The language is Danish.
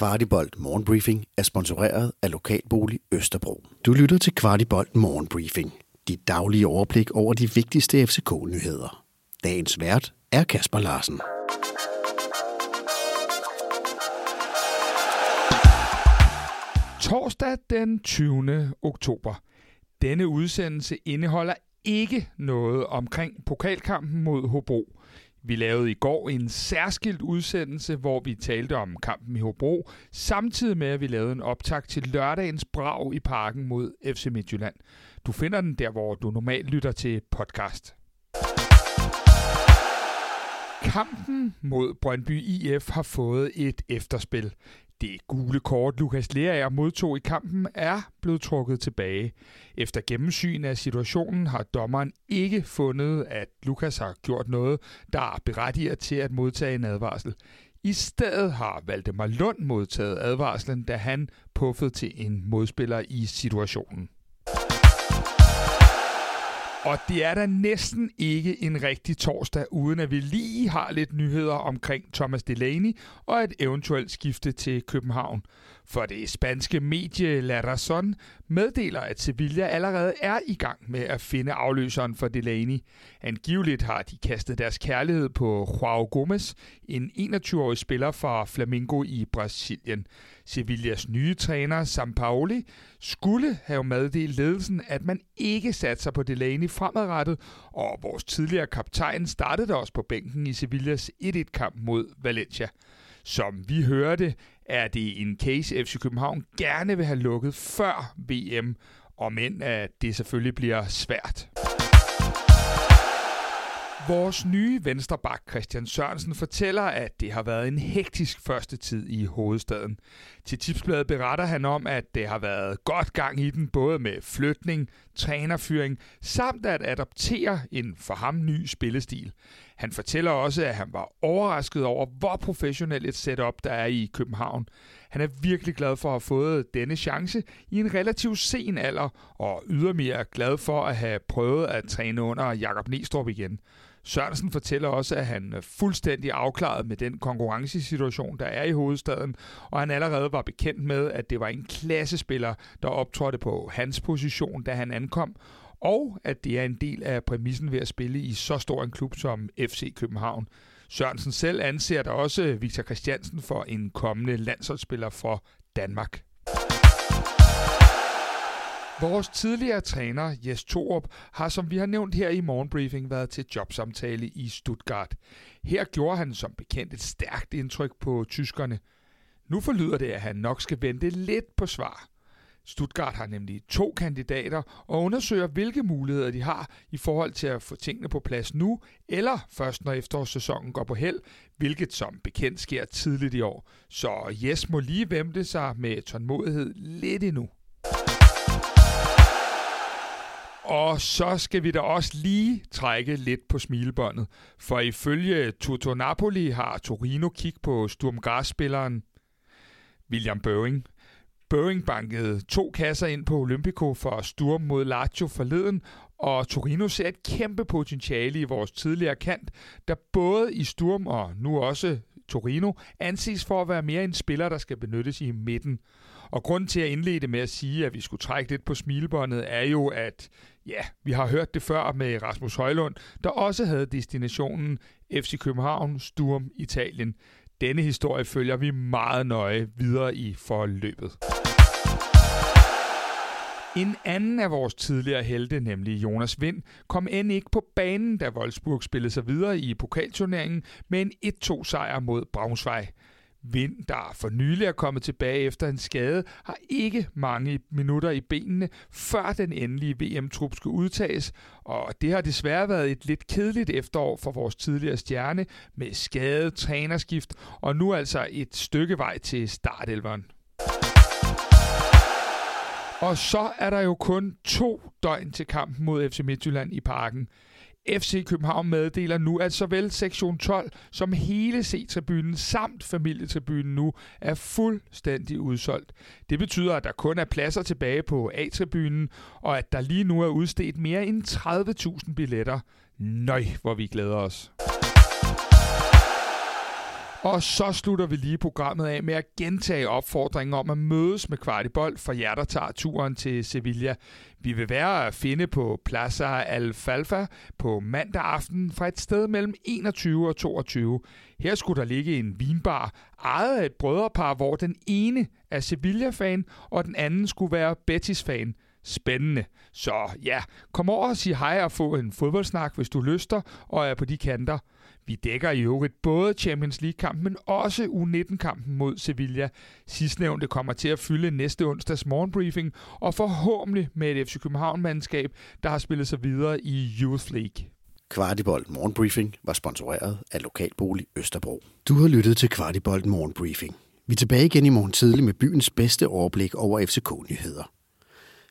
Kvartibolt Morgenbriefing er sponsoreret af Lokalbolig Østerbro. Du lytter til Kvartibolt Morgenbriefing. Dit daglige overblik over de vigtigste FCK-nyheder. Dagens vært er Kasper Larsen. Torsdag den 20. oktober. Denne udsendelse indeholder ikke noget omkring pokalkampen mod Hobro. Vi lavede i går en særskilt udsendelse, hvor vi talte om kampen i Hobro, samtidig med at vi lavede en optag til lørdagens brag i parken mod FC Midtjylland. Du finder den der, hvor du normalt lytter til podcast. Kampen mod Brøndby IF har fået et efterspil. Det gule kort, Lukas Lerager modtog i kampen, er blevet trukket tilbage. Efter gennemsyn af situationen har dommeren ikke fundet, at Lukas har gjort noget, der berettiger til at modtage en advarsel. I stedet har Valdemar Lund modtaget advarslen, da han puffede til en modspiller i situationen. Og det er da næsten ikke en rigtig torsdag, uden at vi lige har lidt nyheder omkring Thomas Delaney og et eventuelt skifte til København. For det spanske medie La Razón meddeler, at Sevilla allerede er i gang med at finde afløseren for Delaney. Angiveligt har de kastet deres kærlighed på Joao Gomes, en 21-årig spiller fra Flamengo i Brasilien. Sevillas nye træner, Sampaoli, skulle have meddelt ledelsen, at man ikke satser på Delaney fremadrettet, og vores tidligere kaptajn startede også på bænken i Sevillas 1-1-kamp mod Valencia. Som vi hørte, er det en case, FC København gerne vil have lukket før VM, og men at det selvfølgelig bliver svært. Vores nye venstreback Christian Sørensen fortæller, at det har været en hektisk første tid i hovedstaden. Til tipsbladet beretter han om, at det har været godt gang i den, både med flytning, trænerfyring, samt at adoptere en for ham ny spillestil. Han fortæller også, at han var overrasket over, hvor professionelt et setup der er i København. Han er virkelig glad for at have fået denne chance i en relativt sen alder, og ydermere glad for at have prøvet at træne under Jakob Nestrup igen. Sørensen fortæller også, at han er fuldstændig afklaret med den konkurrencesituation, der er i hovedstaden, og han allerede var bekendt med, at det var en klassespiller, der optrådte på hans position, da han ankom, og at det er en del af præmissen ved at spille i så stor en klub som FC København. Sørensen selv anser der også Victor Christiansen for en kommende landsholdsspiller for Danmark. Vores tidligere træner, Jes Torup, har som vi har nævnt her i morgenbriefing været til jobsamtale i Stuttgart. Her gjorde han som bekendt et stærkt indtryk på tyskerne. Nu forlyder det, at han nok skal vente lidt på svar. Stuttgart har nemlig to kandidater og undersøger, hvilke muligheder de har i forhold til at få tingene på plads nu, eller først når efterårssæsonen går på held, hvilket som bekendt sker tidligt i år. Så Jes må lige vente sig med tålmodighed lidt endnu. Og så skal vi da også lige trække lidt på smilebåndet, for ifølge Tuto Napoli har Torino kig på Sturm Graz-spilleren William Børing. Børing bankede to kasser ind på Olympico for Sturm mod Lazio forleden, og Torino ser et kæmpe potentiale i vores tidligere kant, der både i Sturm og nu også Torino anses for at være mere en spiller, der skal benyttes i midten. Og grund til at indlede med at sige, at vi skulle trække lidt på smilebåndet, er jo, at ja, vi har hørt det før med Rasmus Højlund, der også havde destinationen FC København, Sturm, Italien. Denne historie følger vi meget nøje videre i forløbet. En anden af vores tidligere helte, nemlig Jonas Vind, kom end ikke på banen, da Wolfsburg spillede sig videre i pokalturneringen med en 1-2 sejr mod Braunschweig. Vind, der for nylig er kommet tilbage efter en skade, har ikke mange minutter i benene, før den endelige VM-trup skal udtages, og det har desværre været et lidt kedeligt efterår for vores tidligere stjerne med skade, trænerskift og nu altså et stykke vej til startelveren. Og så er der jo kun to døgn til kampen mod FC Midtjylland i parken. FC København meddeler nu, at såvel sektion 12 som hele C-tribunen samt familietribunen nu er fuldstændig udsolgt. Det betyder, at der kun er pladser tilbage på A-tribunen, og at der lige nu er udstedt mere end 30.000 billetter. Nøj, hvor vi glæder os. Og så slutter vi lige programmet af med at gentage opfordringen om at mødes med Kvartibold for jer, der tager turen til Sevilla. Vi vil være at finde på Plaza Alfalfa på mandag aften fra et sted mellem 21 og 22. Her skulle der ligge en vinbar, ejet af et brødrepar, hvor den ene er Sevilla-fan, og den anden skulle være Betis-fan. Spændende. Så ja, kom over og sig hej og få en fodboldsnak, hvis du lyster og er på de kanter. Vi dækker i øvrigt både Champions League-kampen, men også U19-kampen mod Sevilla. Sidstnævnte kommer til at fylde næste onsdags morgenbriefing, og forhåbentlig med et FC København-mandskab, der har spillet sig videre i Youth League. Kvartibolt Morgenbriefing var sponsoreret af Lokalbolig Østerbro. Du har lyttet til Kvartibolt Morgenbriefing. Vi er tilbage igen i morgen tidlig med byens bedste overblik over FCK-nyheder.